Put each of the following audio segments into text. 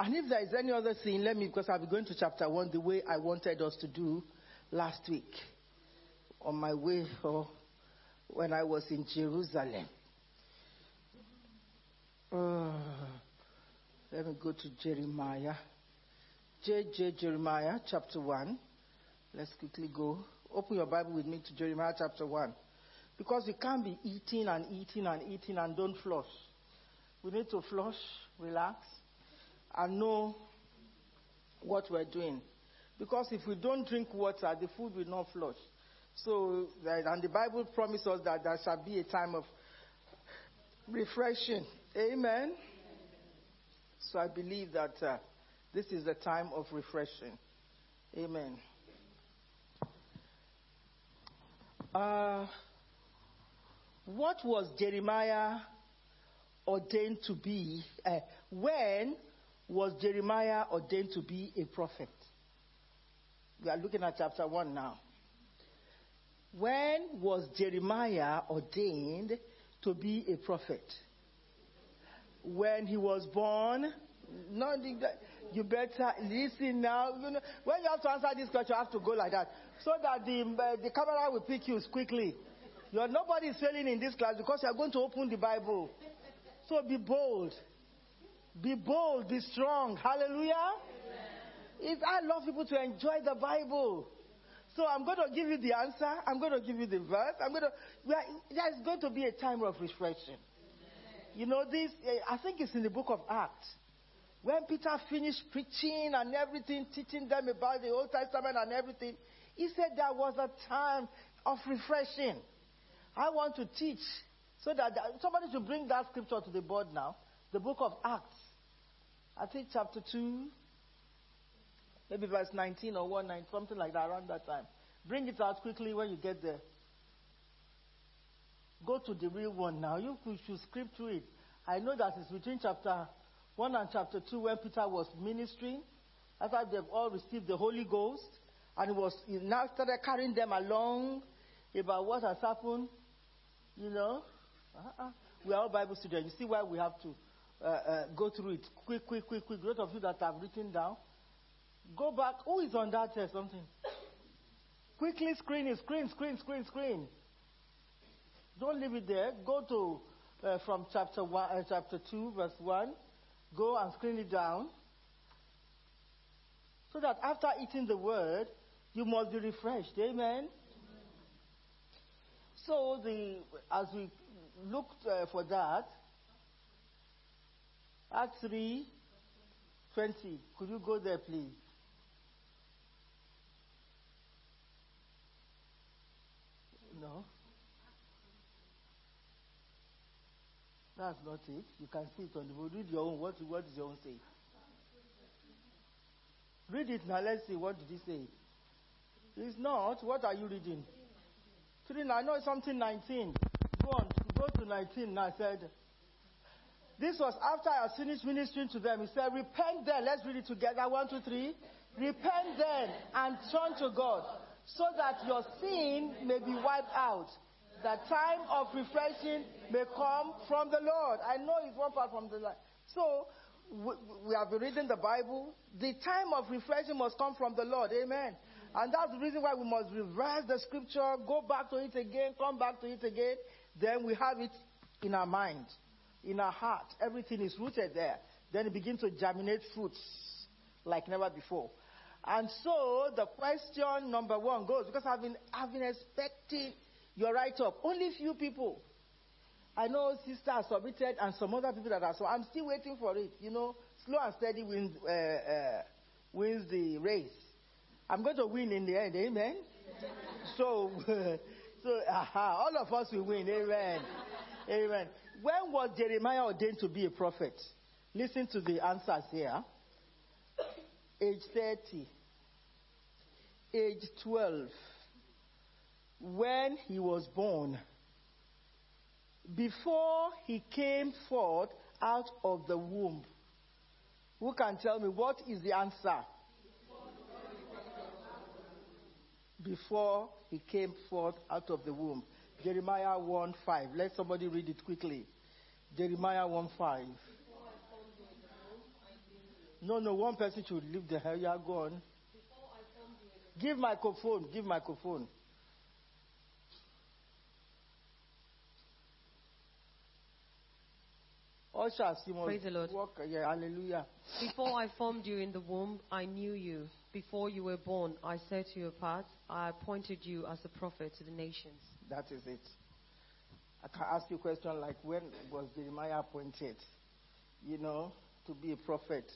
And if there is any other thing, let me, because I'll be going to chapter 1 the way I wanted us to do last week on my way or when I was in Jerusalem. Uh, let me go to Jeremiah. JJ Jeremiah chapter 1. Let's quickly go. Open your Bible with me to Jeremiah chapter 1. Because we can't be eating and eating and eating and don't flush. We need to flush, relax, and know what we're doing. Because if we don't drink water, the food will not flush. So, and the Bible promises us that there shall be a time of refreshing. Amen. So I believe that uh, this is the time of refreshing. Amen. Uh, what was Jeremiah ordained to be? Uh, when was Jeremiah ordained to be a prophet? We are looking at chapter 1 now. When was Jeremiah ordained to be a prophet? When he was born? You better listen now. You know, when you have to answer this question, you have to go like that, so that the uh, the camera will pick you quickly. You're, nobody is failing in this class because you are going to open the Bible. So be bold. Be bold. Be strong. Hallelujah. If I love people to enjoy the Bible. So I'm going to give you the answer. I'm going to give you the verse. I'm going to. There's going to be a time of refreshing. You know this. Eh, I think it's in the book of Acts. When Peter finished preaching and everything, teaching them about the Old Testament and everything, he said there was a time of refreshing. I want to teach so that somebody should bring that scripture to the board now. The book of Acts. I think chapter 2, maybe verse 19 or 1, 9, something like that around that time. Bring it out quickly when you get there. Go to the real one now. You should script through it. I know that it's between chapter 1 and chapter 2 when Peter was ministering. After they've all received the Holy Ghost. And was he now started carrying them along about what has happened. You know. Uh-uh. We are all Bible students. You see why we have to uh, uh, go through it. Quick, quick, quick, quick. Those of you that have written down. Go back. Who is on that test? Something. Quickly screen it. Screen, screen, screen, screen. Don't leave it there. Go to uh, from chapter one, uh, chapter two, verse one. Go and screen it down. So that after eating the word, you must be refreshed. Amen. So the as we looked uh, for that, Acts three twenty. Could you go there, please? No. That's not it. You can see it on the board. Read your own. What, what does your own say? Read it now. Let's see. What did he say? It's not. What are you reading? Three. I know it's something 19. Go on. Go to 19. I said. This was after I finished ministering to them. He said, Repent then. Let's read it together. One, two, three. Repent then and turn to God so that your sin may be wiped out the time of refreshing may come from the Lord. I know it's one part from the Lord. So, we, we have been reading the Bible. The time of refreshing must come from the Lord. Amen. And that's the reason why we must revise the scripture, go back to it again, come back to it again. Then we have it in our mind, in our heart. Everything is rooted there. Then it begins to germinate fruits like never before. And so the question number one goes because I've been, I've been expecting your write up. Only few people. I know sister has submitted and some other people that are so. I'm still waiting for it. You know, slow and steady wins, uh, uh, wins the race. I'm going to win in the end. Amen. so, so all of us will win. Amen. Amen. When was Jeremiah ordained to be a prophet? Listen to the answers here. Age 30. Age 12 when he was born, before he came forth out of the womb. Who can tell me what is the answer? Before he came forth out of the womb. Jeremiah 1 5. Let somebody read it quickly. Jeremiah 1 5. No, no, one person should leave the hell. Yeah, go on. Give microphone. Give microphone. Usher, Simon. Praise the Lord. Walk, yeah, hallelujah. Before I formed you in the womb, I knew you. Before you were born, I set you apart. I appointed you as a prophet to the nations. That is it. I can ask you a question like when was Jeremiah appointed? You know, to be a prophet.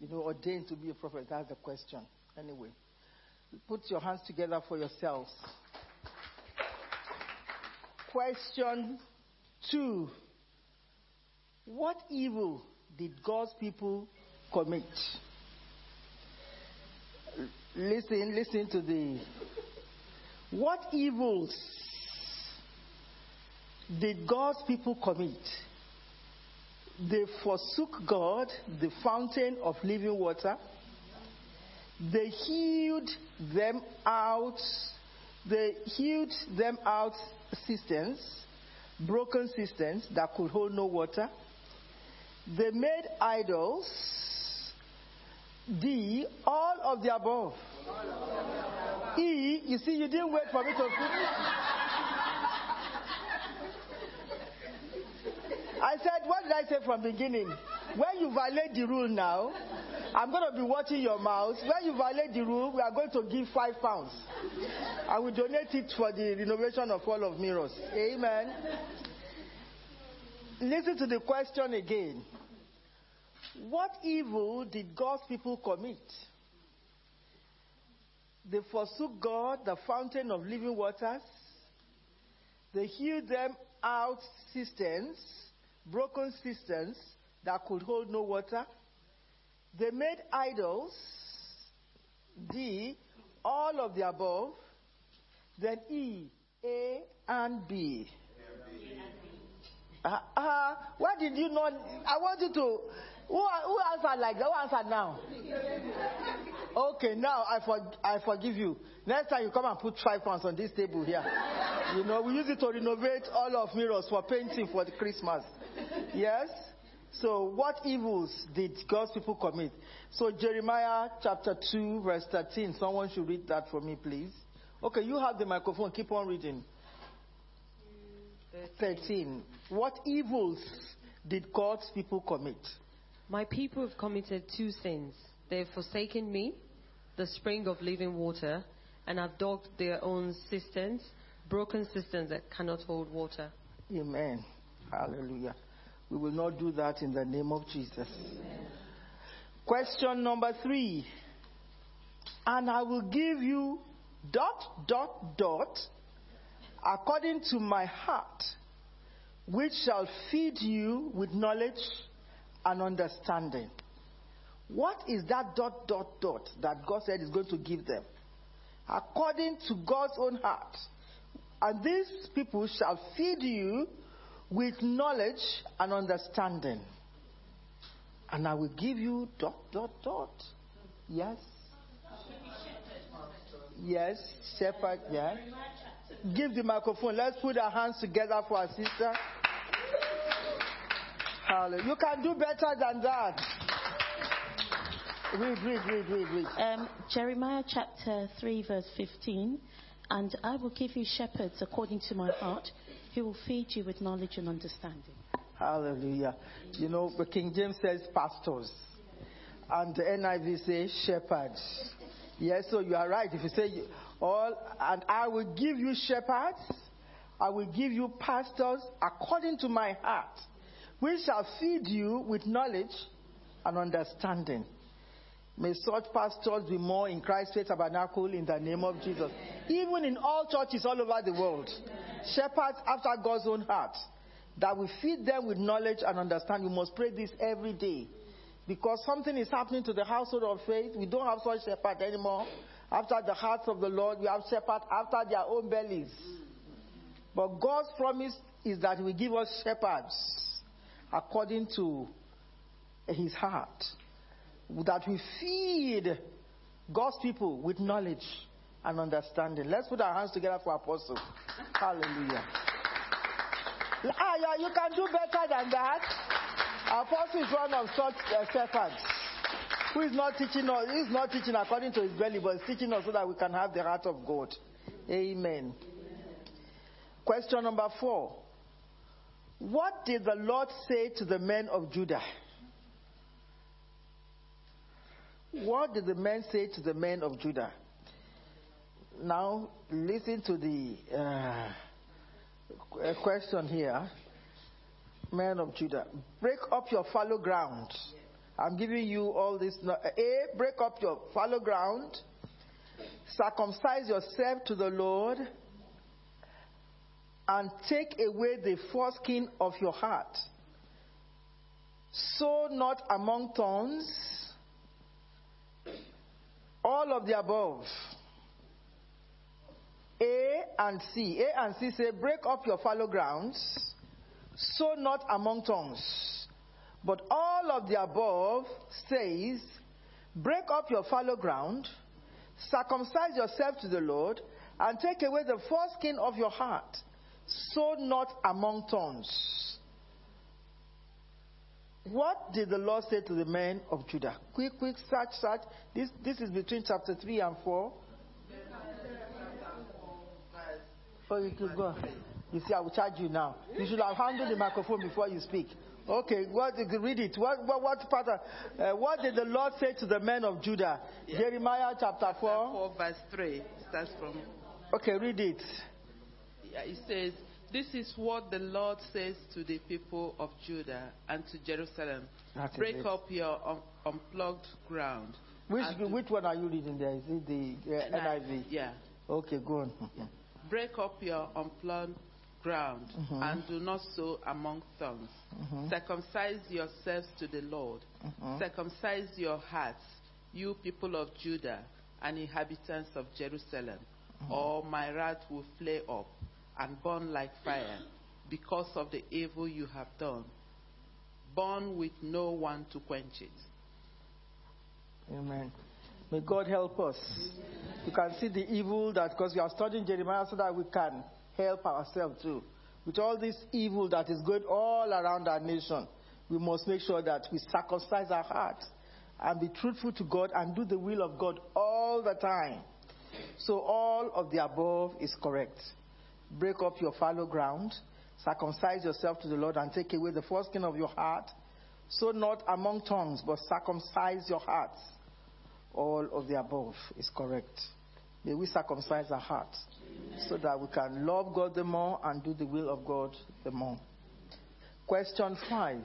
You know, ordained to be a prophet. That's the question. Anyway, put your hands together for yourselves. Question two. What evil did God's people commit? Listen, listen to the. What evils did God's people commit? They forsook God, the fountain of living water. They hewed them out. They hewed them out cisterns, broken cisterns that could hold no water. They made idols. D, all of the above. E, you see, you didn't wait for me to put. I said, what did I say from the beginning? When you violate the rule now, I'm going to be watching your mouth. When you violate the rule, we are going to give five pounds. I will donate it for the renovation of all of mirrors. Amen. Listen to the question again. What evil did God's people commit? They forsook God, the fountain of living waters. They hewed them out cisterns, broken cisterns that could hold no water. They made idols. D, all of the above. Then E, A, and B. Uh, uh, why did you not? I want you to. Who, who answered like that? Who answered now? Okay, now I, for, I forgive you. Next time you come and put five pounds on this table here. You know, we use it to renovate all of mirrors for painting for the Christmas. Yes? So, what evils did God's people commit? So, Jeremiah chapter 2, verse 13. Someone should read that for me, please. Okay, you have the microphone. Keep on reading. 13. What evils did God's people commit? My people have committed two sins. They have forsaken me, the spring of living water, and have dug their own cisterns, broken cisterns that cannot hold water. Amen. Hallelujah. We will not do that in the name of Jesus. Amen. Question number three. And I will give you dot, dot, dot, according to my heart, which shall feed you with knowledge and understanding. What is that dot, dot, dot that God said is going to give them? According to God's own heart. And these people shall feed you with knowledge and understanding. And I will give you dot, dot, dot. Yes? Yes, shepherd, yeah. Give the microphone. Let's put our hands together for our sister. Hallelujah. You can do better than that. Read, read, read, read, read. Um, Jeremiah chapter 3, verse 15. And I will give you shepherds according to my heart, who will feed you with knowledge and understanding. Hallelujah. You know, the King James says pastors, and the NIV says shepherds. Yes, so you are right. If you say all, and I will give you shepherds, I will give you pastors according to my heart, which shall feed you with knowledge and understanding. May such pastors be more in Christ Faith Tabernacle in the name of Jesus. Even in all churches all over the world. Shepherds after God's own heart. That we feed them with knowledge and understanding. We must pray this every day. Because something is happening to the household of faith. We don't have such shepherds anymore. After the hearts of the Lord, we have shepherds after their own bellies. But God's promise is that He will give us shepherds according to His heart that we feed God's people with knowledge and understanding. Let's put our hands together for Apostle. Hallelujah. Ah, yeah, you can do better than that. Apostle is one of such uh, shepherds. who is not teaching us, he is not teaching according to his belly, but is teaching us so that we can have the heart of God. Amen. Question number four. What did the Lord say to the men of Judah? What did the men say to the men of Judah? Now, listen to the uh, question here. Men of Judah, break up your fallow ground. I'm giving you all this. A, break up your fallow ground. Circumcise yourself to the Lord. And take away the foreskin of your heart. Sow not among thorns. All of the above. A and C. A and C say, break up your fallow grounds, sow not among tongues. But all of the above says, break up your fallow ground, circumcise yourself to the Lord, and take away the foreskin of your heart. Sow not among tongues. What did the Lord say to the men of Judah? Quick, quick, search, search. This, this is between chapter 3 and 4. Oh, you could go. You see, I will charge you now. You should have handled the microphone before you speak. Okay, what, read it. What, what, what part of, uh, what did the Lord say to the men of Judah? Yeah. Jeremiah chapter 4. 4 verse 3 starts from. Okay, read it. Yeah, it says, This is what the Lord says to the people of Judah and to Jerusalem. That is Break it. up your un- unplugged ground. Which, which one are you reading there? Is it the uh, NIV? Yeah. Okay, go on. Break up your unplugged ground Mhm. and do not sow among thorns. Mhm. Circumcise yourselves to the Lord. Mhm. Circumcise your hearts, you people of Judah and inhabitants of Jerusalem, or my wrath will flare up and burn like fire because of the evil you have done. Burn with no one to quench it. Amen. May God help us. You can see the evil that, because we are studying Jeremiah so that we can help ourselves too. With all this evil that is going all around our nation, we must make sure that we circumcise our hearts and be truthful to God and do the will of God all the time. So all of the above is correct. Break up your fallow ground, circumcise yourself to the Lord, and take away the foreskin of your heart. So not among tongues, but circumcise your hearts. All of the above is correct. May we circumcise our hearts so that we can love God the more and do the will of God the more. Question five.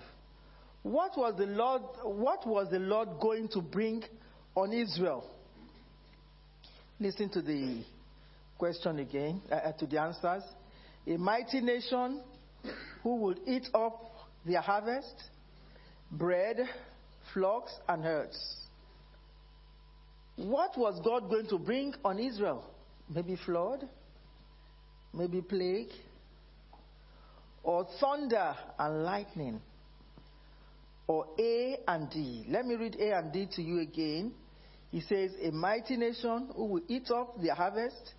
What was the Lord what was the Lord going to bring on Israel? Listen to the question again, uh, uh, to the answers. A mighty nation who would eat up their harvest, bread, flocks, and herds. What was God going to bring on Israel? Maybe flood, maybe plague, or thunder and lightning, or A and D. Let me read A and D to you again. He says, A mighty nation who will eat up their harvest,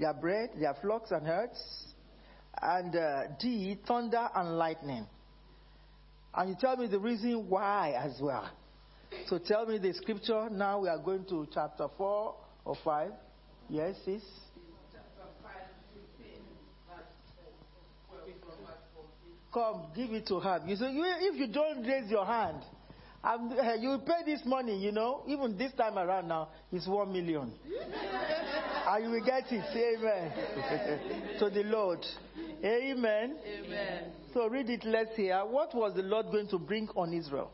their bread, their flocks and herds, and uh, D, thunder and lightning. And you tell me the reason why as well. So tell me the scripture. Now we are going to chapter 4 or 5. Yes, sis? Come, give it to her. You say, if you don't raise your hand, uh, you pay this money, you know. Even this time around now, it's one million. and you will get it. Amen. to the Lord. Amen. Amen. So read it, let's hear. What was the Lord going to bring on Israel?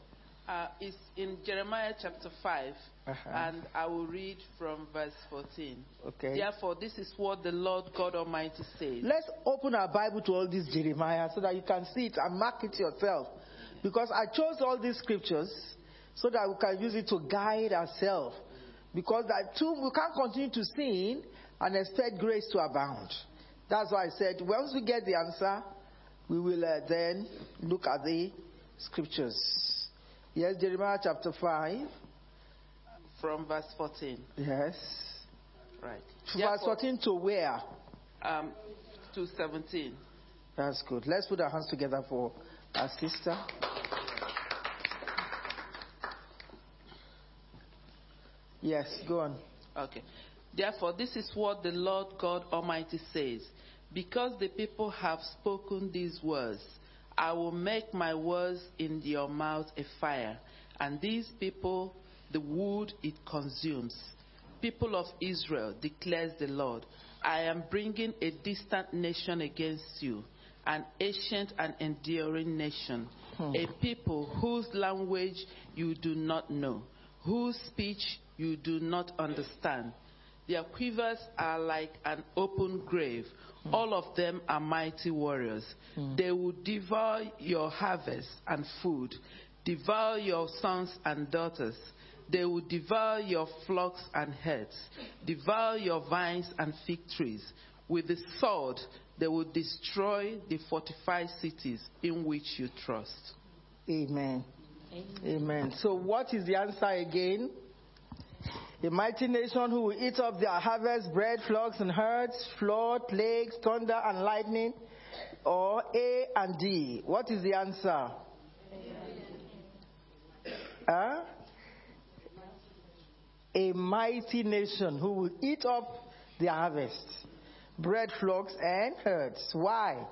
Uh, it's in Jeremiah chapter 5, Uh-huh. and I will read from verse 14. Okay. Therefore, this is what the Lord God Almighty says. Let's open our Bible to all this Jeremiah so that you can see it and mark it yourself. Because I chose all these scriptures so that we can use it to guide ourselves. Because that too, we can't continue to sin and expect grace to abound. That's why I said once we get the answer, we will uh, then look at the scriptures. Yes, Jeremiah chapter 5. From verse 14. Yes. Right. From Verse Therefore, 14 to where? um, to 17. That's good. Let's put our hands together for our sister. Yes, go on. Okay. Therefore, this is what the Lord God Almighty says Because the people have spoken these words, I will make my words in your mouth a fire, and these people the wood it consumes. People of Israel, declares the Lord, I am bringing a distant nation against you, an ancient and enduring nation, hmm. a people whose language you do not know, whose speech you do not understand. Their quivers are like an open grave. Hmm. All of them are mighty warriors. Hmm. They will devour your harvest and food, devour your sons and daughters. They will devour your flocks and herds, devour your vines and fig trees. With the sword, they will destroy the fortified cities in which you trust. Amen. Amen. So, what is the answer again? A mighty nation who will eat up their harvest, bread, flocks, and herds, flood, plagues, thunder, and lightning, or A and D. What is the answer? Huh? A mighty nation who will eat up their harvest, bread, flocks, and herds. Why?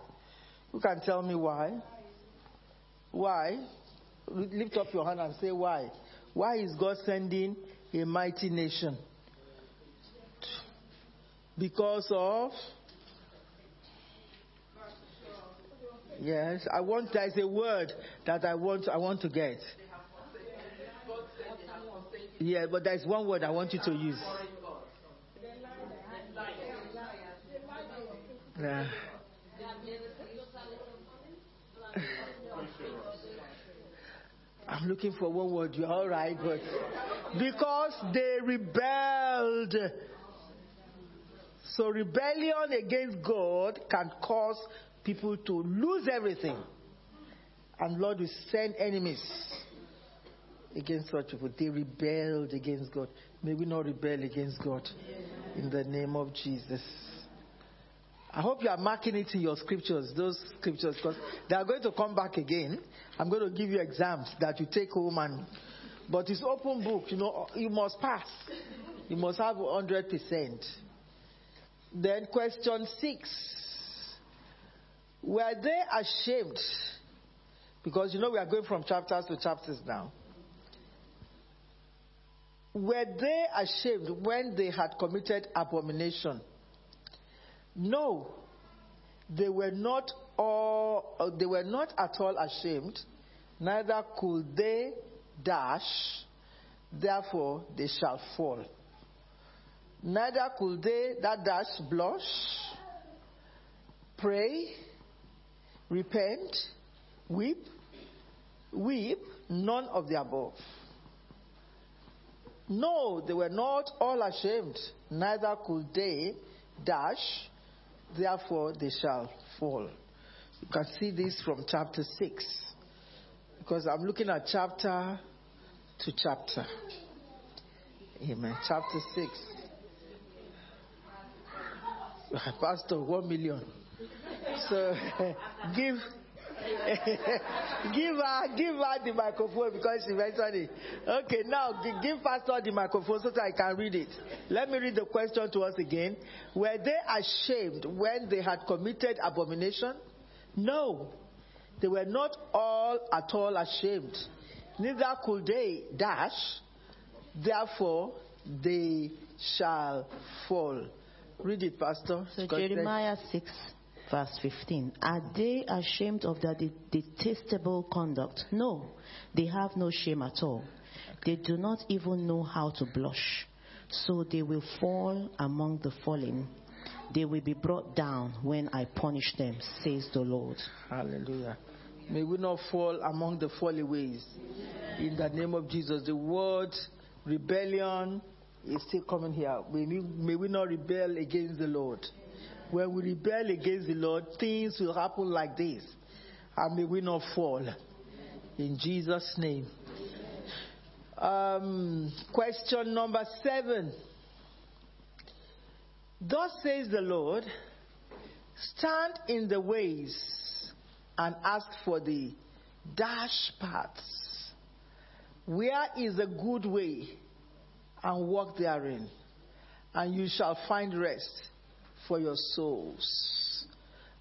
Who can tell me why? Why? Lift up your hand and say why. Why is God sending a mighty nation? Because of. Yes, I want. There is a word that I want. I want to get. Yeah, but there is one word I want you to use. Yeah. I'm looking for one word. You're all right, but because they rebelled. So rebellion against God can cause people to lose everything. And Lord will send enemies against such people. They rebelled against God. May we not rebel against God. In the name of Jesus. I hope you are marking it in your scriptures, those scriptures, because they are going to come back again. I'm going to give you exams that you take home and, but it's open book, you know, you must pass. You must have 100%. Then question six. Were they ashamed? Because you know we are going from chapters to chapters now. Were they ashamed when they had committed abomination? No, they were not all, they were not at all ashamed, neither could they dash, therefore they shall fall. Neither could they that dash blush, pray, repent, weep, weep, none of the above. No, they were not all ashamed, neither could they dash, therefore they shall fall. You can see this from chapter 6. Because I'm looking at chapter to chapter. Amen. Chapter 6. Pastor, one million. So give give her give her the microphone because she mentioned it. Okay, now give Pastor the microphone so that I can read it. Let me read the question to us again. Were they ashamed when they had committed abomination? No. They were not all at all ashamed. Neither could they dash. Therefore, they shall fall. Read it, Pastor. So Jeremiah 6, verse 15. Are they ashamed of their detestable conduct? No, they have no shame at all. They do not even know how to blush. So they will fall among the fallen. They will be brought down when I punish them, says the Lord. Hallelujah. May we not fall among the follyways. In the name of Jesus. The word rebellion is still coming here. May we, may we not rebel against the Lord. When we rebel against the Lord, things will happen like this. And may we not fall. In Jesus' name. Um, question number seven. Thus says the Lord, stand in the ways and ask for the dash paths. Where is a good way? and walk therein, and you shall find rest for your souls.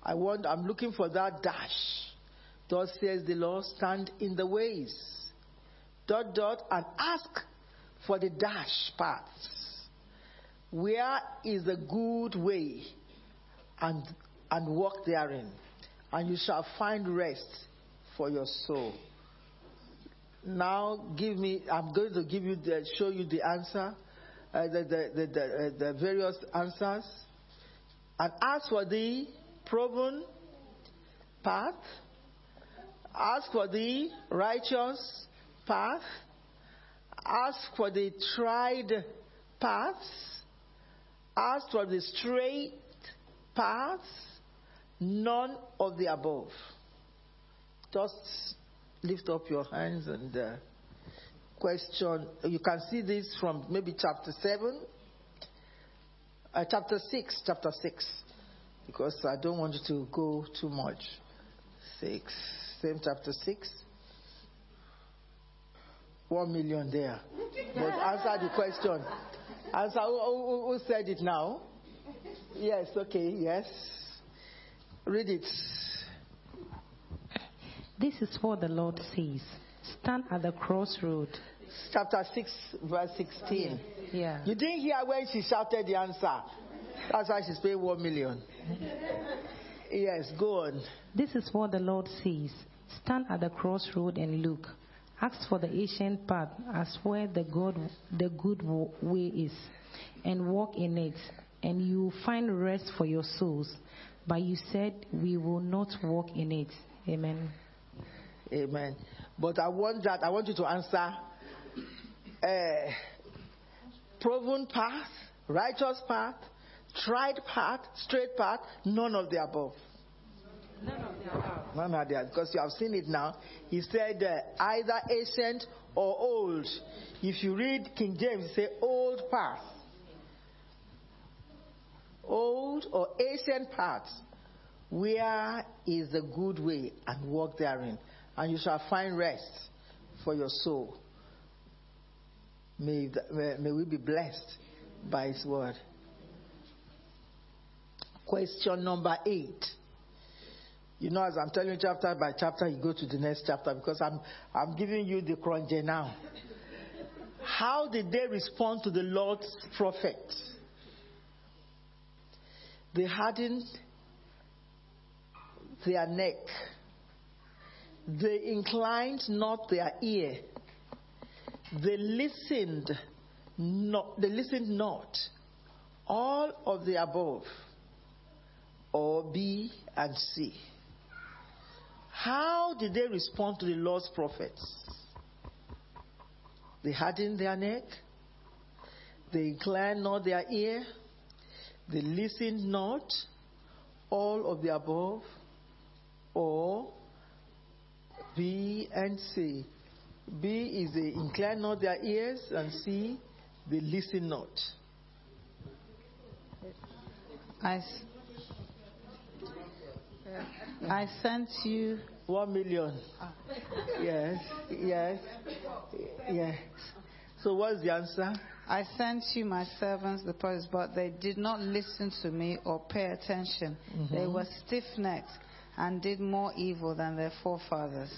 I want, I'm looking for that dash. Thus says the Lord, stand in the ways. Dot, dot, and ask for the dash paths. Where is a good way? And, and walk therein, and you shall find rest for your soul. Now, give me, I'm going to give you the, show you the answer, uh, the, the, the, the, uh, the various answers. And ask for the proven path, ask for the righteous path, ask for the tried paths, ask for the straight paths, none of the above. Just lift up your hands and uh, question. You can see this from maybe chapter 7, uh, chapter 6, chapter 6, because I don't want you to go too much. 6, same chapter 6. One million there. But answer the question. Answer who, who, who said it now? Yes, okay, yes. Read it. This is what the Lord says. Stand at the crossroad. Chapter 6, verse 16. Yeah. You didn't hear when she shouted the answer. That's why she's paying one million. Yes, go on. This is what the Lord says. Stand at the crossroad and look. Ask for the ancient path as where the good, the good way is, and walk in it, and you will find rest for your souls. But you said, We will not walk in it. Amen. Amen. But I want that, I want you to answer uh, proven path, righteous path, tried path, straight path, none of the above. None of the above. Because you have seen it now. He said uh, either ancient or old. If you read King James, he say old path. Old or ancient paths, Where is the good way and walk therein, and you shall find rest for your soul. May, th- may, we be blessed by His word. Question number eight. You know, as I'm telling you chapter by chapter, you go to the next chapter because I'm, I'm giving you the cronje now. How did they respond to the Lord's prophet? They hardened their neck. They inclined not their ear. They listened not, they listened not. All of the above, or B and C. How did they respond to the Lord's prophets? They hardened their neck. They inclined not their ear. They listened not. All of the above, or B and C. B is they incline not their ears, and C, they listen not. i sent you. One million. Ah. Yes, yes, yes. So what's the answer? I sent you my servants, the prophets, but they did not listen to me or pay attention. Mm-hmm. They were stiff necked and did more evil than their forefathers.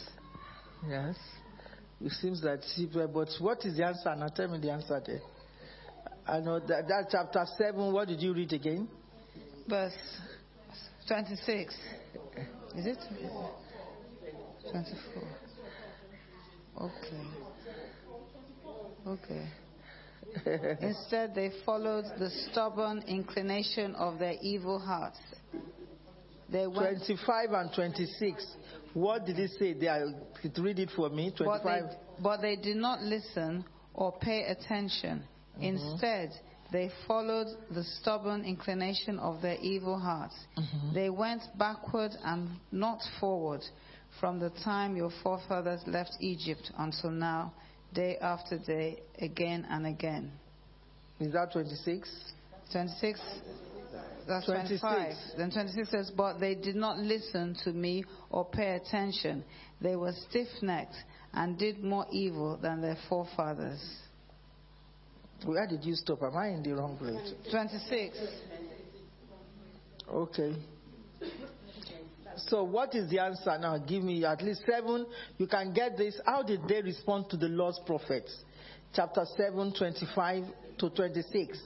Yes. It seems that, but what is the answer? Now tell me the answer there. I know that, that chapter 7, what did you read again? Verse 26. Is it? 24. Okay. Okay. Instead, they followed the stubborn inclination of their evil hearts. They went 25 and 26. What did it say there? Read it for me. But 25. they, but they did not listen or pay attention. Mm-hmm. Instead, they followed the stubborn inclination of their evil hearts. Mm-hmm. They went backward and not forward from the time your forefathers left Egypt until now, day after day, again and again. Is that 26? 26. That's 26. 25. Then 26 says, But they did not listen to me or pay attention. They were stiff necked and did more evil than their forefathers. Where did you stop? Am I in the wrong place? 26. Okay. So, what is the answer now? Give me at least seven. You can get this. How did they respond to the Lord's prophets? Chapter 7, 25 to 26.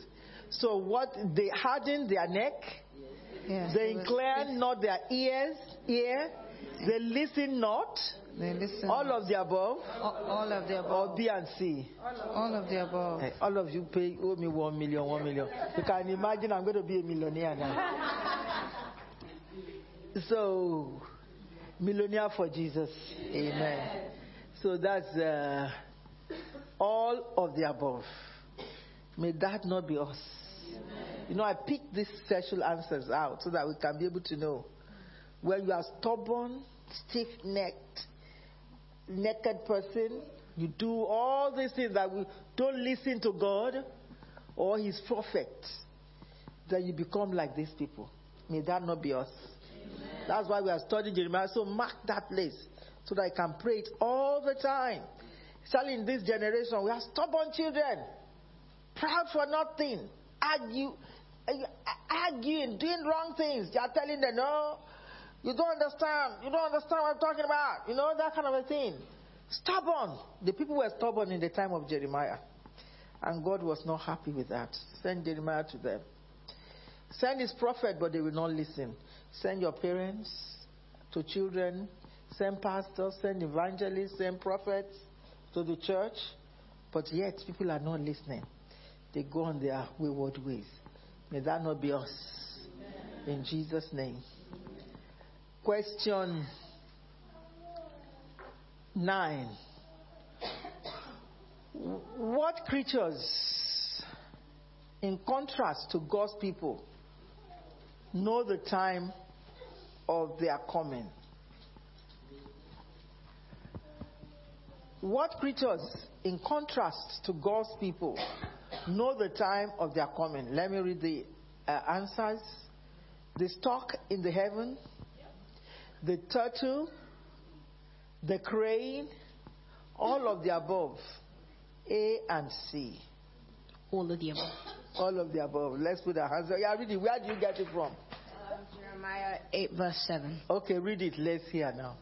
So, what they hardened their neck, Yes. they inclined not their ears, ear, they listen not. They listen. All of the above, all, all of the or above. B and C. All of the above. Eh, All of you pay owe me one million, one million. You can imagine I'm going to be a millionaire now. So, millionaire for Jesus. Amen. So that's uh, all of the above. May that not be us. You know, I picked these special answers out so that we can be able to know. When you are stubborn, stiff necked, naked person, you do all these things that we don't listen to God or His prophet, then you become like these people. May that not be us. That's why we are studying Jeremiah. So mark that place so that I can pray it all the time. Especially in this generation, we have stubborn children, proud for nothing, argue, arguing, doing wrong things. You are telling them, no, you don't understand. You don't understand what I'm talking about. You know, that kind of a thing. Stubborn. The people were stubborn in the time of Jeremiah. And God was not happy with that. Send Jeremiah to them. Send his prophet, but they will not listen. Send your parents to children. Send pastors, send evangelists, send prophets to the church. But yet, people are not listening. They go on their wayward ways. May that not be us. In Jesus' name. Question nine. What creatures, in contrast to God's people, know the time of their coming? What creatures, in contrast to God's people, know the time of their coming? Let me read the uh, answers. The stork in the heaven, the turtle, the crane, all of the above. A and C. All of the above. All of the above. Let's put our hands up. Yeah, read it. Where do you get it from? Uh, Jeremiah 8, verse 7. Okay, read it. Let's hear now.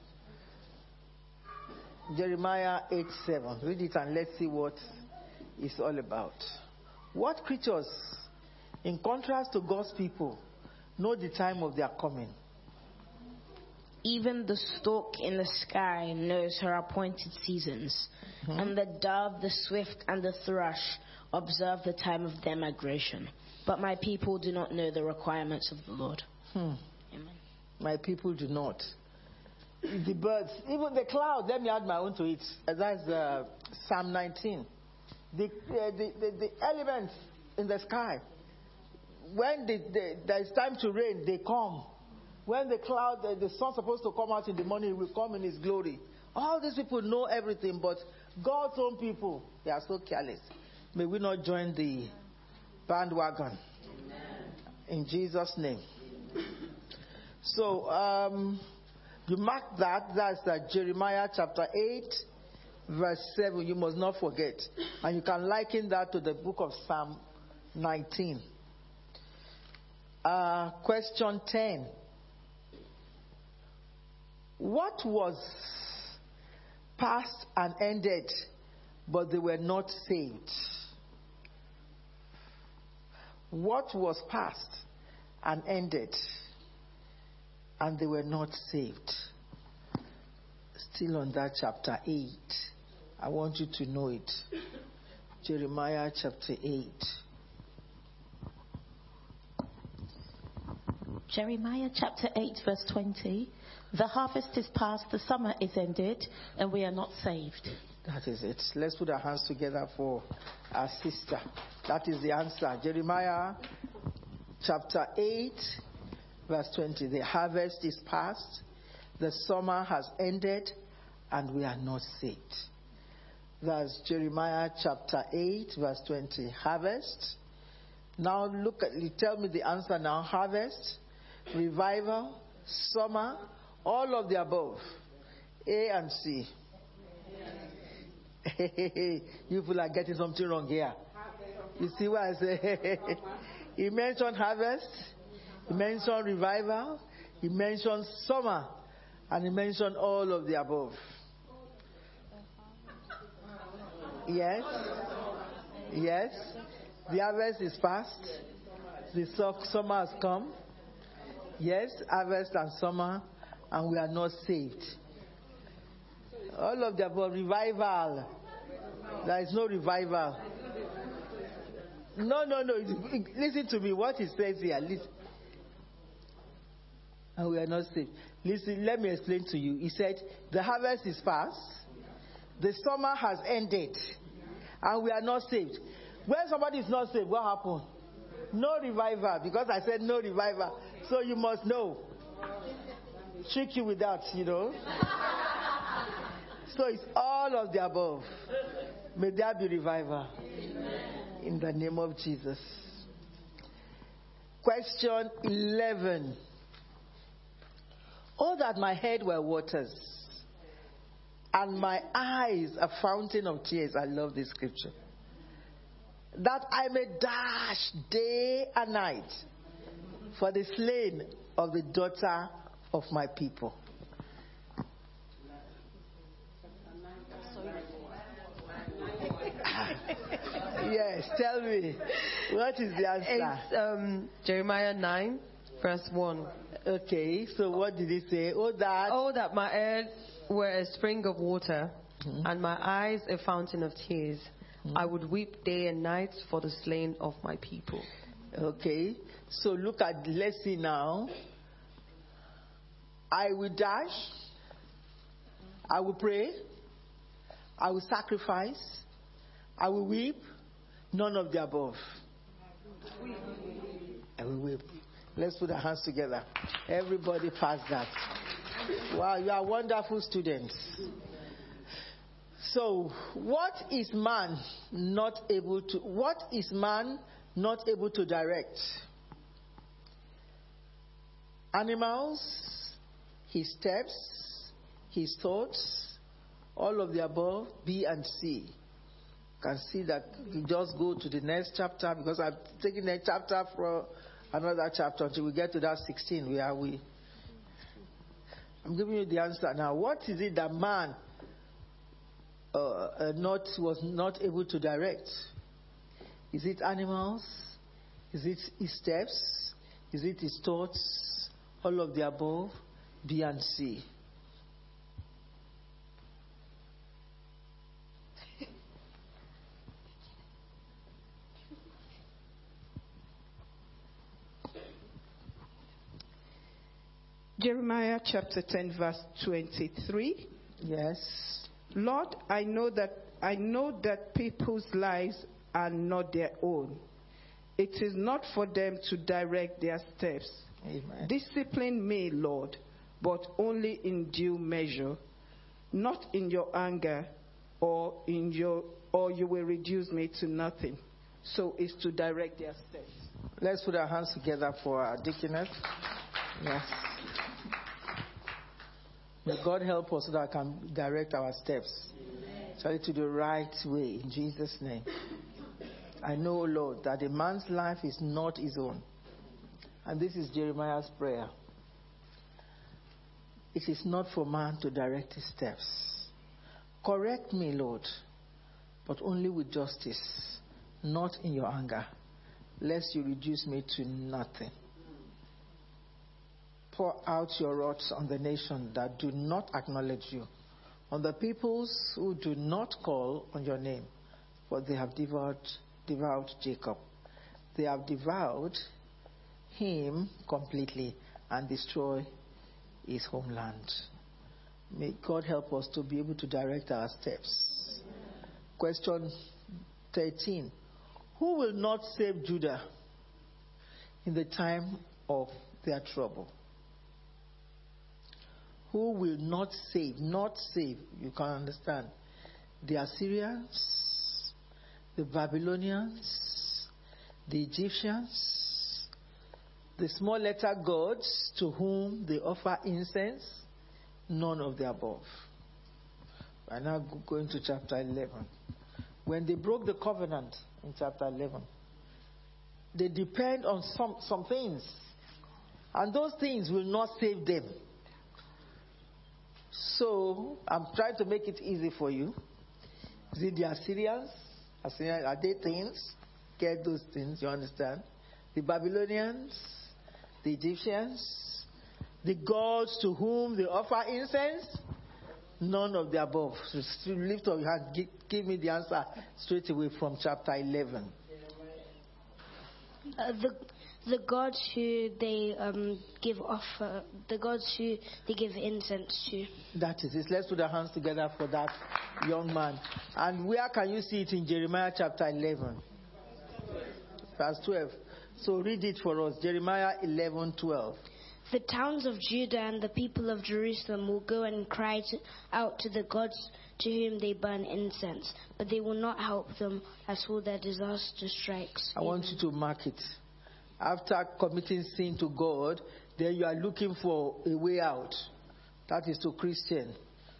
Jeremiah 8 7. Read it and let's see what it's all about. What creatures, in contrast to God's people, know the time of their coming? Even the stork in the sky knows her appointed seasons, mm-hmm. and the dove, the swift, and the thrush observe the time of their migration. But my people do not know the requirements of the Lord. Hmm. Amen. My people do not. The birds, even the cloud, let me add my own to it. That's uh, Psalm 19. The, uh, the, the, the elements in the sky, when the, the, there's time to rain, they come. When the cloud, the, the sun's supposed to come out in the morning, it will come in its glory. All these people know everything, but God's own people, they are so careless. May we not join the bandwagon. In Jesus' name. So, um, you mark that. That's uh, Jeremiah chapter 8, verse 7. You must not forget. And you can liken that to the book of Psalm 19. Uh, question 10. What was past and ended, but they were not saved? What was past and ended, and they were not saved? Still on that chapter 8. I want you to know it. Jeremiah chapter 8. Jeremiah chapter 8, verse 20. The harvest is past, the summer is ended, and we are not saved. That is it. Let's put our hands together for our sister. That is the answer. Jeremiah chapter 8, verse 20. The harvest is past, the summer has ended, and we are not saved. That's Jeremiah chapter 8, verse 20. Harvest. Now look at, tell me the answer now. Harvest, revival, summer, all of the above. A and C. you people are getting something wrong here. You see what I say? he mentioned harvest, he mentioned revival, he mentioned summer, and he mentioned all of the above. Yes? Yes? The harvest is past. The su- summer has come. Yes, harvest and summer, and we are not saved. All of the above. Revival. There is no revival. No, no, no. Listen to me. What he says here. Listen. And oh, we are not saved. Listen, let me explain to you. He said, The harvest is past, the summer has ended, and we are not saved. When somebody is not saved, what happened? No revival, because I said no revival. So you must know. Trick you with that, you know. So it's all of the above. May there be revival. In the name of Jesus. Question 11. Oh, that my head were waters and my eyes a fountain of tears. I love this scripture. That I may dash day and night for the slain of the daughter of my people. Yes, tell me. What is the answer? It's um, Jeremiah 9, verse 1. Okay, so what did he say? Oh, that. Oh, that my ears were a spring of water, and my eyes a fountain of tears. I would weep day and night for the slain of my people. Okay, so look at, let's see now. I will dash, I will pray, I will sacrifice, I will weep, none of the above. I will. Let's put our hands together. Everybody pass that. Wow, you are wonderful students. So, what is man not able to what is man not able to direct? Animals, his steps, his thoughts, all of the above, B and C. Can see that you just go to the next chapter because I'm taking a chapter from another chapter until we get to that 16 where we I'm giving you the answer now. What is it that man uh, uh, not was not able to direct? Is it animals? Is it his steps? Is it his thoughts? All of the above, B and C. Jeremiah chapter 10 verse 23. Yes. Lord, I know that I know that people's lives are not their own. It is not for them to direct their steps. Amen. Discipline me, Lord, but only in due measure, not in your anger or in your or you will reduce me to nothing. So it's to direct their steps. Let's put our hands together for our deaconess. Yes. May God help us so that I can direct our steps. Try to the right way in Jesus' name. I know, Lord, that a man's life is not his own. And this is Jeremiah's prayer. It is not for man to direct his steps. Correct me, Lord, but only with justice, not in your anger, lest you reduce me to nothing. Pour out your wrath on the nation that do not acknowledge you, on the peoples who do not call on your name, for they have devoured, devoured Jacob. They have devoured him completely and destroy his homeland. May God help us to be able to direct our steps. Question 13 Who will not save Judah in the time of their trouble? Who will not save? Not save, you can understand. The Assyrians, the Babylonians, the Egyptians, the small letter gods to whom they offer incense, none of the above. We're now going to chapter 11. when they broke the covenant in chapter 11, they depend on some, some things. And those things will not save them. So I'm trying to make it easy for you. Is it the Assyrians? Assyrians are they things? Get those things, you understand? The Babylonians, the Egyptians, the gods to whom they offer incense? None of the above. So lift up your hand. Give, give me the answer straight away from chapter 11. Uh, the the gods who they um, give offer, the gods who they give incense to. That is it. Let's put our hands together for that young man. And where can you see it in Jeremiah chapter 11? Verse 12. So read it for us. Jeremiah 11, 12. The towns of Judah and the people of Jerusalem will go and cry to, out to the gods to whom they burn incense, but they will not help them as all their disaster strikes. I want you to mark it. After committing sin to God, then you are looking for a way out. That is to Christian.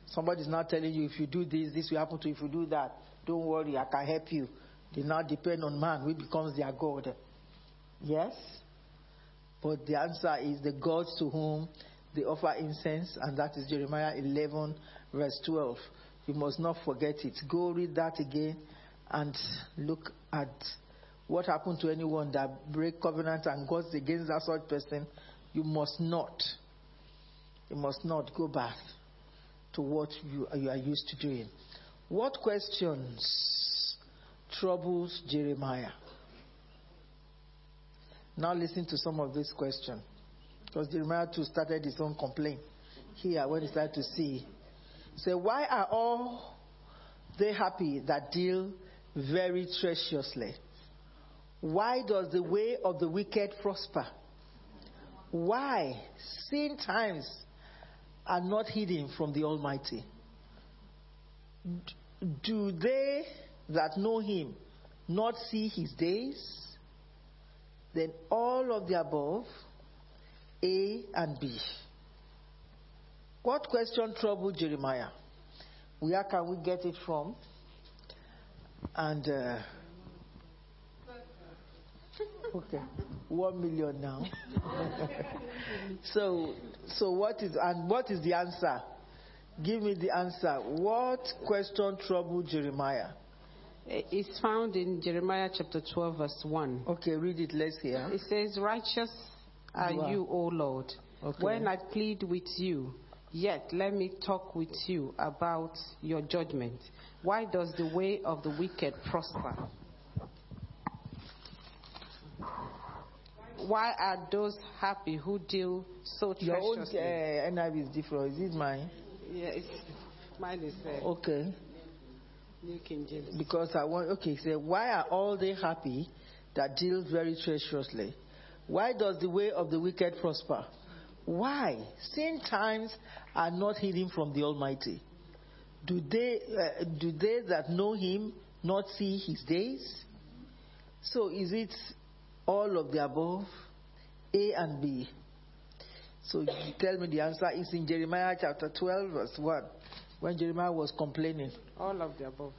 Somebody is not telling you if you do this, this will happen to you. If you do that, don't worry, I can help you. They now depend on man, who becomes their God. Yes? But the answer is the God to whom they offer incense, and that is Jeremiah 11, verse 12. You must not forget it. Go read that again and look at what happened to anyone that break covenant and goes against that sort of person. You must not. You must not go back to what you, you are used to doing. What questions troubles Jeremiah? Now listen to some of these questions. Because Jeremiah too started his own complaint here when he started to see. Say, so why are all they happy that deal very treacherously? Why does the way of the wicked prosper? Why sin times are not hidden from the Almighty? Do they that know Him not see His days? Then all of the above, A and B. What question troubled Jeremiah? Where can we get it from? And uh, okay, one million now. so, so what is and what is the answer? Give me the answer. What question troubled Jeremiah? It's found in Jeremiah chapter 12, verse 1. Okay, read it. Let's hear. It says, Righteous are You you, O Lord, Okay. when I plead with you. Yet let me talk with you about your judgment. Why does the way of the wicked prosper? Why are those happy who deal so Your own uh, treacherously? NIV is different. Is it mine? Yeah, it's, mine is uh, Okay. New King James. Because I want, okay, say, why are all they happy that deal very treacherously? Why does the way of the wicked prosper? Why? Sin times are not hidden from the Almighty. Do they, uh, do they that know Him not see His days? So is it all of the above? A and B. So you tell me the answer is in Jeremiah chapter 12, verse 1, when Jeremiah was complaining. All of the above.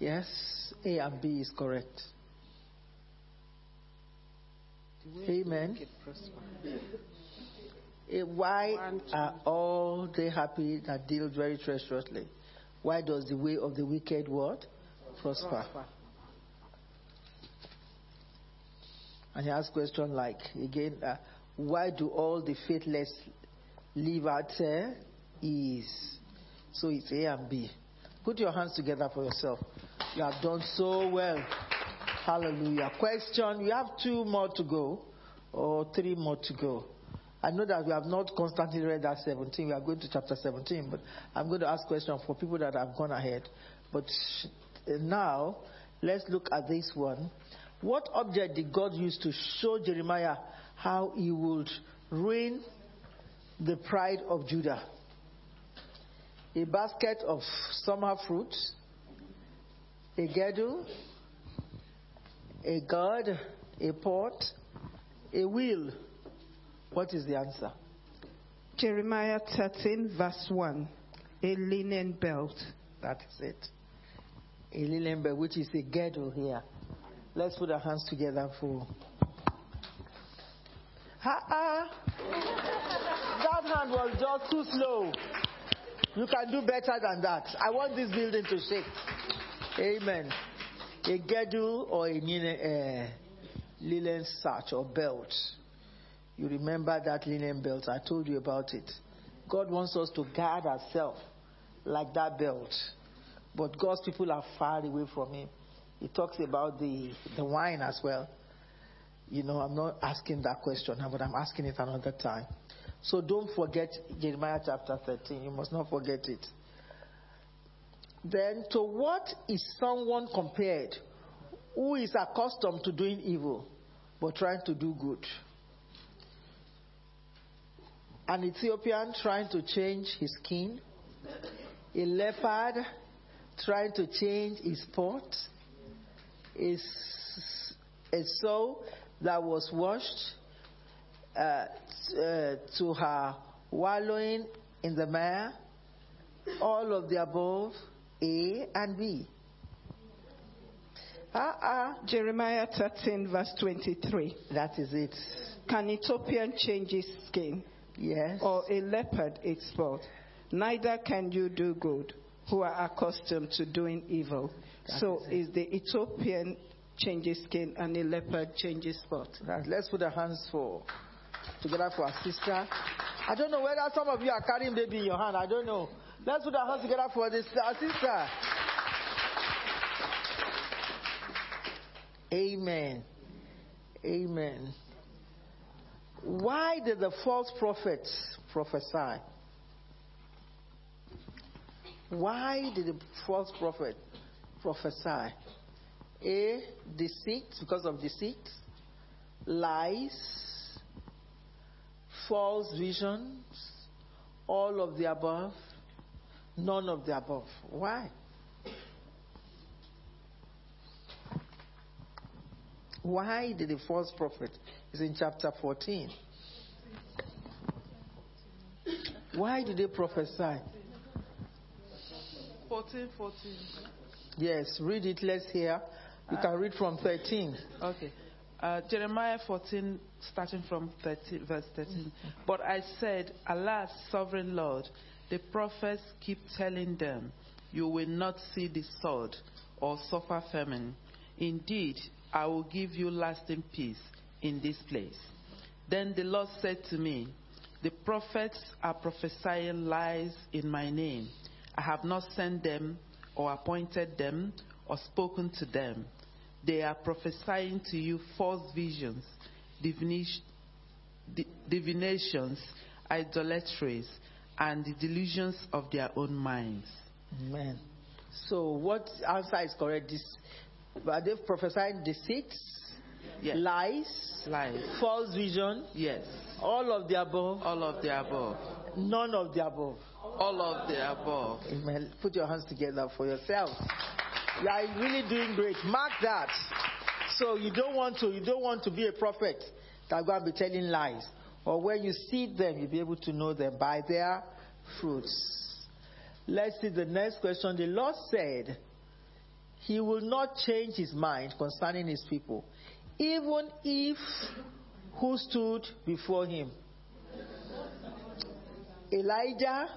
Yes, A and B is correct. Amen. Eh, Why are all they happy that deal very treacherously? Why does the way of the wicked what? Prosper. And he asks question like, again, uh, why do all the faithless live at uh, ease? So it's A and B. Put your hands together for yourself. You have done so well. Hallelujah. Question, we have two more to go, or three more to go. I know that we have not constantly read that 17. We are going to chapter 17, but I'm going to ask questions for people that have gone ahead. But now, let's look at this one. What object did God use to show Jeremiah how he would ruin the pride of Judah? A basket of summer fruits, a girdle, a gourd, a pot, a wheel. What is the answer? Jeremiah 13, verse 1. a linen belt. That is it. A linen belt, which is a girdle here. Let's put our hands together for. Ha That hand was just too slow. You can do better than that. I want this building to shake. Amen. A girdle or a uh, linen sash or belt. You remember that linen belt? I told you about it. God wants us to guard ourselves like that belt. But God's people are far away from Him. He talks about the, the wine as well. You know, I'm not asking that question now, but I'm asking it another time. So don't forget Jeremiah chapter 13. You must not forget it. Then, to what is someone compared who is accustomed to doing evil but trying to do good? An Ethiopian trying to change his skin, a leopard trying to change his spot, a, a soul that was washed uh, uh, to her wallowing in the mire, all of the above, A and B. Uh-uh. Jeremiah 13, verse 23. That is it. Can Ethiopian change his skin? Yes. Or a leopard its spot? Neither can you do good, who are accustomed to doing evil. That so is is the Ethiopian changes skin and the leopard changes spot. Right, let's put our hands for together for our sister. I don't know whether some of you are carrying baby in your hand. I don't know. Let's put our hands together for this our sister. Amen. Amen. Why did the false prophets prophesy? Why did the false prophet prophesy? A, deceit, because of deceit, lies, false visions, all of the above, none of the above. Why? Why did the false prophet? Is in chapter 14. Why did they prophesy? 14, 14. Yes, read it. Let's hear. You can read from 13. Okay. Uh, Jeremiah 14, starting from 13, verse 13. But I said, Alas, sovereign Lord, the prophets keep telling them, You will not see the sword or suffer famine. Indeed, I will give you lasting peace in this place. Then the Lord said to me, The prophets are prophesying lies in my name. I have not sent them or appointed them or spoken to them. They are prophesying to you false visions, divination- divinations, idolatries, and the delusions of their own minds. Amen. So, what answer is correct? This, are they prophesying deceits, Yes. lies, Lies. false vision, Yes. all of the above, All of the above. none of the above? All of the above. Amen. Put your hands together for yourself. You are really doing great. Mark that. So you don't want to you don't want to be a prophet that going to be telling lies. Or when you see them, you'll be able to know them by their fruits. Let's see the next question. The Lord said, He will not change his mind concerning his people, even if who stood before him? Elijah,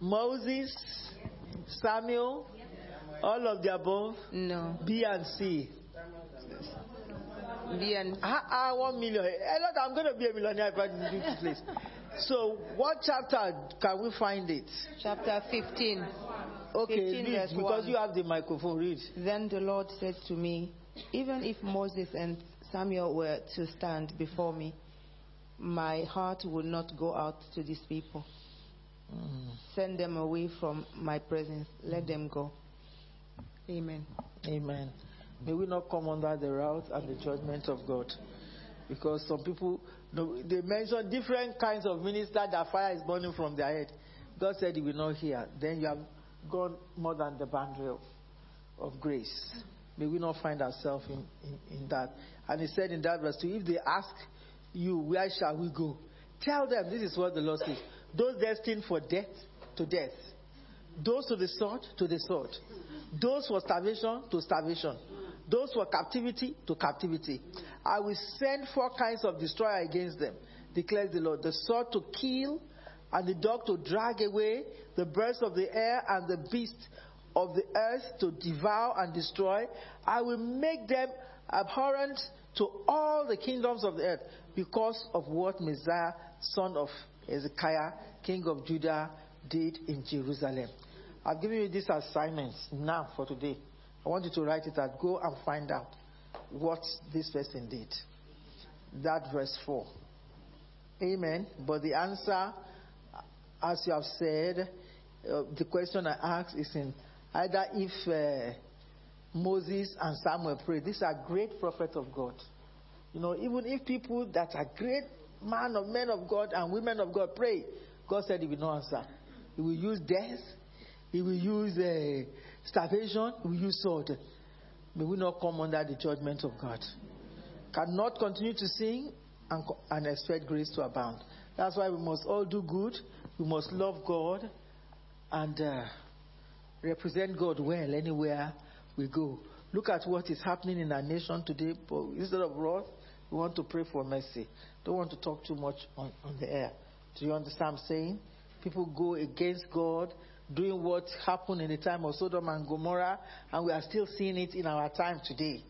Moses, Samuel, all of the above, No. B and C. B and Ah, ah, one million. Hey, Lord, I'm going to be a millionaire if I do this place. So, what chapter can we find it? chapter 15. Okay, 15 read, because 1. you have the microphone. Read. Then the Lord said to me, Even if Moses and Samuel were to stand before me, my heart would not go out to these people. Send them away from my presence. Let them go. Amen. Amen. May we not come under the wrath and the judgment of God. Because some people, no, they mention different kinds of ministers that fire is burning from their head. God said He will not hear. Then you have gone more than the boundary of, of grace. May we not find ourselves in, in, in that. And He said in that verse 2 if they ask you, where shall we go? Tell them, this is what the Lord says. Those destined for death, to death. Those to the sword, to the sword. Those for starvation, to starvation. Those for captivity, to captivity. I will send four kinds of destroyer against them, declares the Lord. The sword to kill, and the dog to drag away, the birds of the air and the beasts of the earth to devour and destroy. I will make them abhorrent to all the kingdoms of the earth because of what Manasseh, son of Hezekiah, king of Judah, did in Jerusalem. I've given you these assignments now for today. I want you to write it out. Go and find out what this person did. That verse 4. Amen. But the answer, as you have said, uh, the question I asked is in either if uh, Moses and Samuel prayed. These are great prophets of God. You know, even if people that are great man of men of God and women of God pray, God said He will not answer. He will use death. He will use uh, starvation. He will use sword. May we not come under the judgment of God. Cannot continue to sing and, and expect grace to abound. That's why we must all do good. We must love God and uh, represent God well anywhere we go. Look at what is happening in our nation today. Instead of wrath, we want to pray for mercy. Don't want to talk too much on, on the air. Do you understand what I'm saying? People go against God, doing what happened in the time of Sodom and Gomorrah, and we are still seeing it in our time today.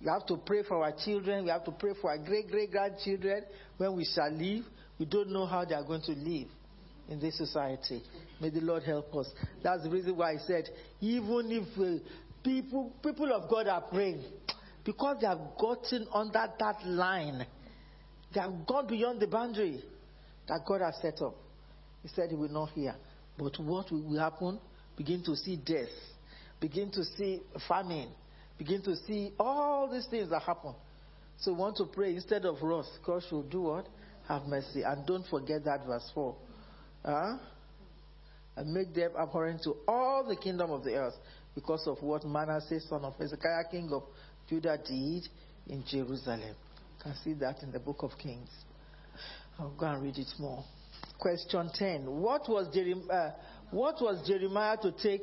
We have to pray for our children. We have to pray for our great great grandchildren when we shall live. We don't know how they are going to live in this society. May the Lord help us. That's the reason why I said, even if uh, people people of God are praying, because they have gotten under that line, they have gone beyond the boundary that God has set up. He said He will not hear. But what will happen? Begin to see death, begin to see famine, begin to see all these things that happen. So we want to pray instead of wrath, God should do what? Have mercy. And don't forget that verse 4. Huh? And make them abhorrent to all the kingdom of the earth because of what Manasseh, son of Hezekiah, king of Judah, did in Jerusalem. Can see that in the book of Kings. I'll go and read it more. Question 10. What was, Jeremiah, uh, what was Jeremiah to take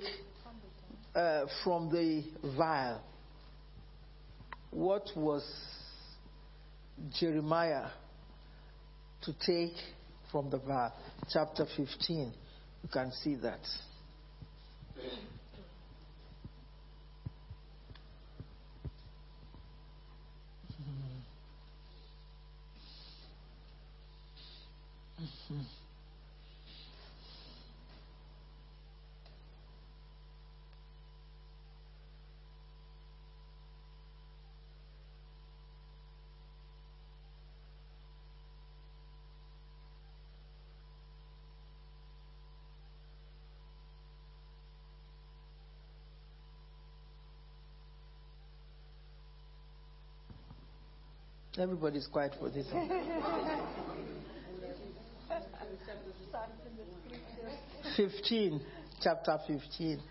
uh, from the vile? What was Jeremiah to take from the vile? Chapter 15. You can see that. Everybody's quiet for this one. Fifteen, chapter fifteen.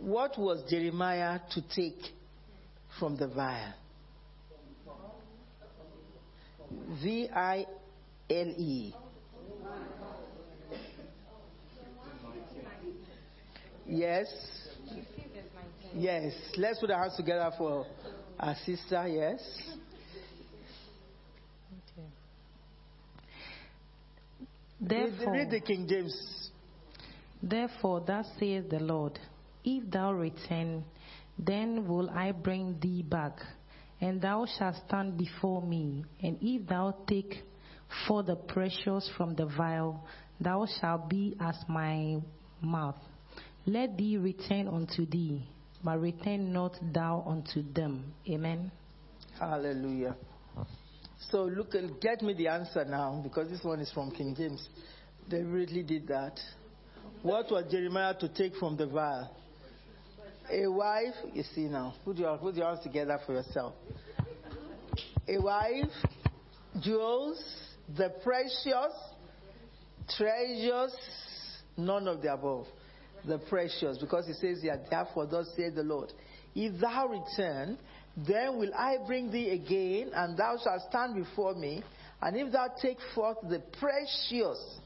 What was Jeremiah to take from the vile? V I L E. Yes. Yes. Let's put our hands together for our sister. Yes. Therefore, read the King James. Therefore, thus saith the Lord, If thou return, then will I bring thee back, and thou shalt stand before me. And if thou take for the precious from the vile, thou shalt be as my mouth. Let thee return unto thee, but return not thou unto them. Amen. Hallelujah. So look, and get me the answer now because this one is from King James. They really did that. What was Jeremiah to take from the vile? A wife, you see now, put your, put your hands together for yourself. A wife, jewels, the precious, treasures, none of the above. The precious, because he says here, therefore, thus saith the Lord, if thou return, Then will I bring thee again, and thou shalt stand before me. And if thou take forth the precious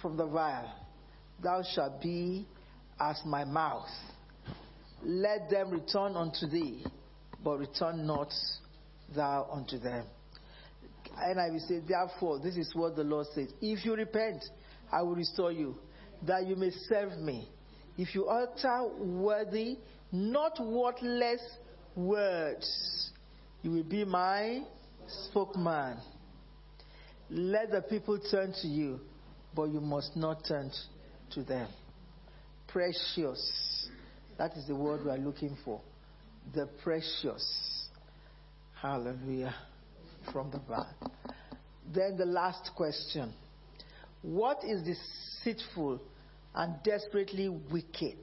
from the vile, thou shalt be as my mouth. Let them return unto thee, but return not thou unto them. And I will say, therefore, this is what the Lord says. If you repent, I will restore you, that you may serve me. If you utter worthy, not worthless words, you will be my spokesman. Let the people turn to you, but you must not turn to them. Precious. That is the word we are looking for. The precious. Hallelujah. From the back. Then the last question What is deceitful and desperately wicked?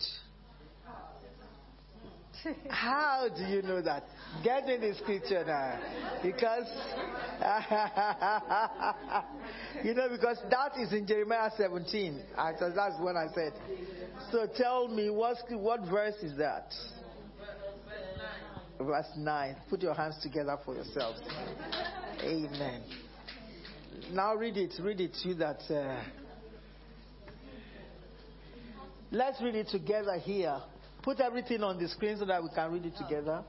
How do you know that? Get in the scripture now. Because, you know, because that is in Jeremiah 17. So that's what I said. So tell me, what, what verse is that? Verse 9. Put your hands together for yourselves. Amen. Now read it. Read it. To you that. Uh, let's read it together here. Put everything on the screen so that we can read it together.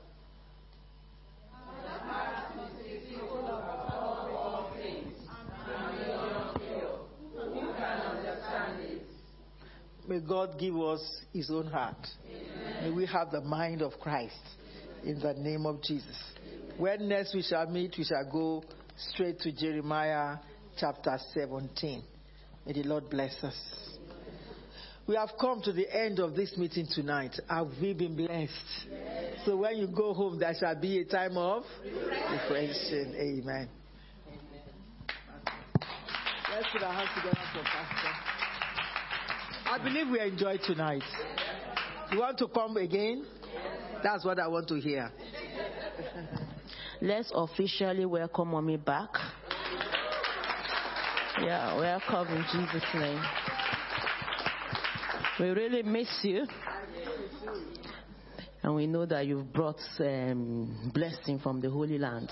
May God give us His own heart. May we have the mind of Christ in the name of Jesus. When next we shall meet, we shall go straight to Jeremiah chapter 17. May the Lord bless us. We have come to the end of this meeting tonight. Have we been blessed? Yes. So when you go home, there shall be a time of reflection. Amen. Amen. Let's put our hands together for Pastor. I believe we enjoyed tonight. You want to come again? That's what I want to hear. Let's officially welcome mommy back. Yeah, welcome in Jesus' name. We really miss you. And we know that you've brought um, blessing from the Holy Land.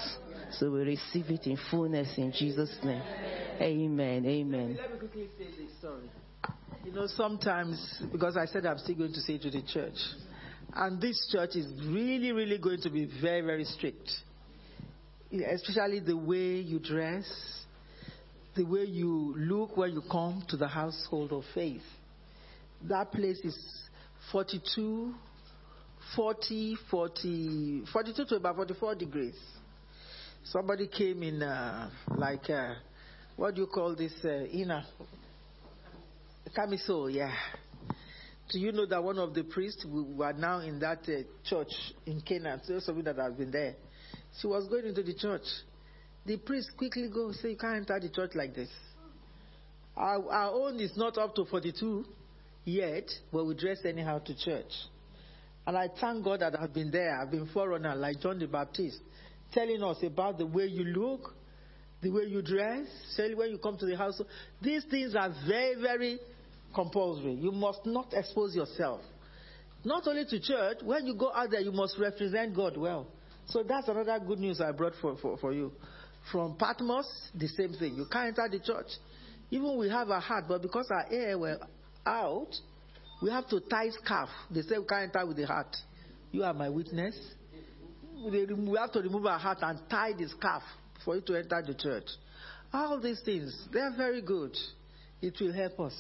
So we receive it in fullness in Jesus' name. Amen. Amen. Let me quickly say this. Sorry. You know, sometimes, because I said I'm still going to say to the church, and this church is really, really going to be very, very strict. Especially the way you dress, the way you look when you come to the household of faith that place is 42, 40, 40, 42 to about 44 degrees. Somebody came in uh, like, uh, what do you call this uh, inner? Camisole, yeah. Do you know that one of the priests who were now in that uh, church in Canaan, those of you that have been there, she was going into the church. The priest quickly go say, you can't enter the church like this. Our, our own is not up to 42 yet, we dress anyhow to church. And I thank God that I've been there. I've been forerunner like John the Baptist, telling us about the way you look, the way you dress, especially when you come to the house. These things are very, very compulsory. You must not expose yourself. Not only to church, when you go out there, you must represent God well. So that's another good news I brought for, for, for you. From Patmos, the same thing. You can't enter the church. Even we have a heart, but because our ear were out, we have to tie scarf. They say we can't enter with the heart. You are my witness. We have to remove our heart and tie the scarf for you to enter the church. All these things, they are very good. It will help us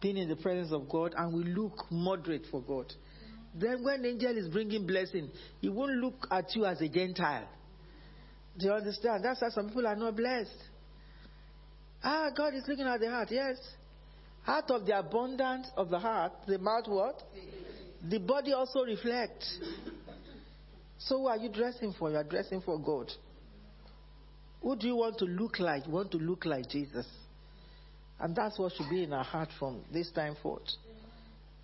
being in the presence of God and we look moderate for God. Then when angel is bringing blessing, he won't look at you as a Gentile. Do you understand? That's why some people are not blessed. Ah, God is looking at the heart. Yes. Out of the abundance of the heart, the mouth what? The body also reflects. So who are you dressing for? You are dressing for God. Who do you want to look like? You want to look like Jesus. And that's what should be in our heart from this time forth.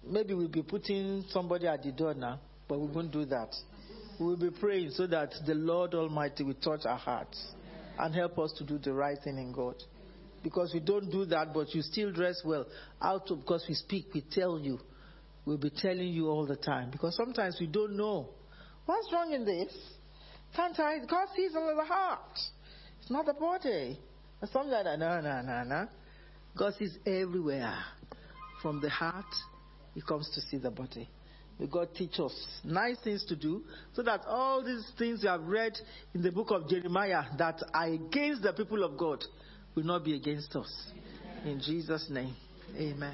Maybe we'll be putting somebody at the door now, but we won't do that. We'll be praying so that the Lord Almighty will touch our hearts and help us to do the right thing in God because we don't do that, but you still dress well. Out because we speak, we tell you. We'll be telling you all the time because sometimes we don't know What's wrong in this? Can't I? God sees all the heart. It's not the body. Or something like that. No, no, no, no. God sees everywhere. From the heart, He comes to see the body. May God teach us nice things to do so that all these things you have read in the book of Jeremiah that are against the people of God will not be against us. In Jesus' name, amen.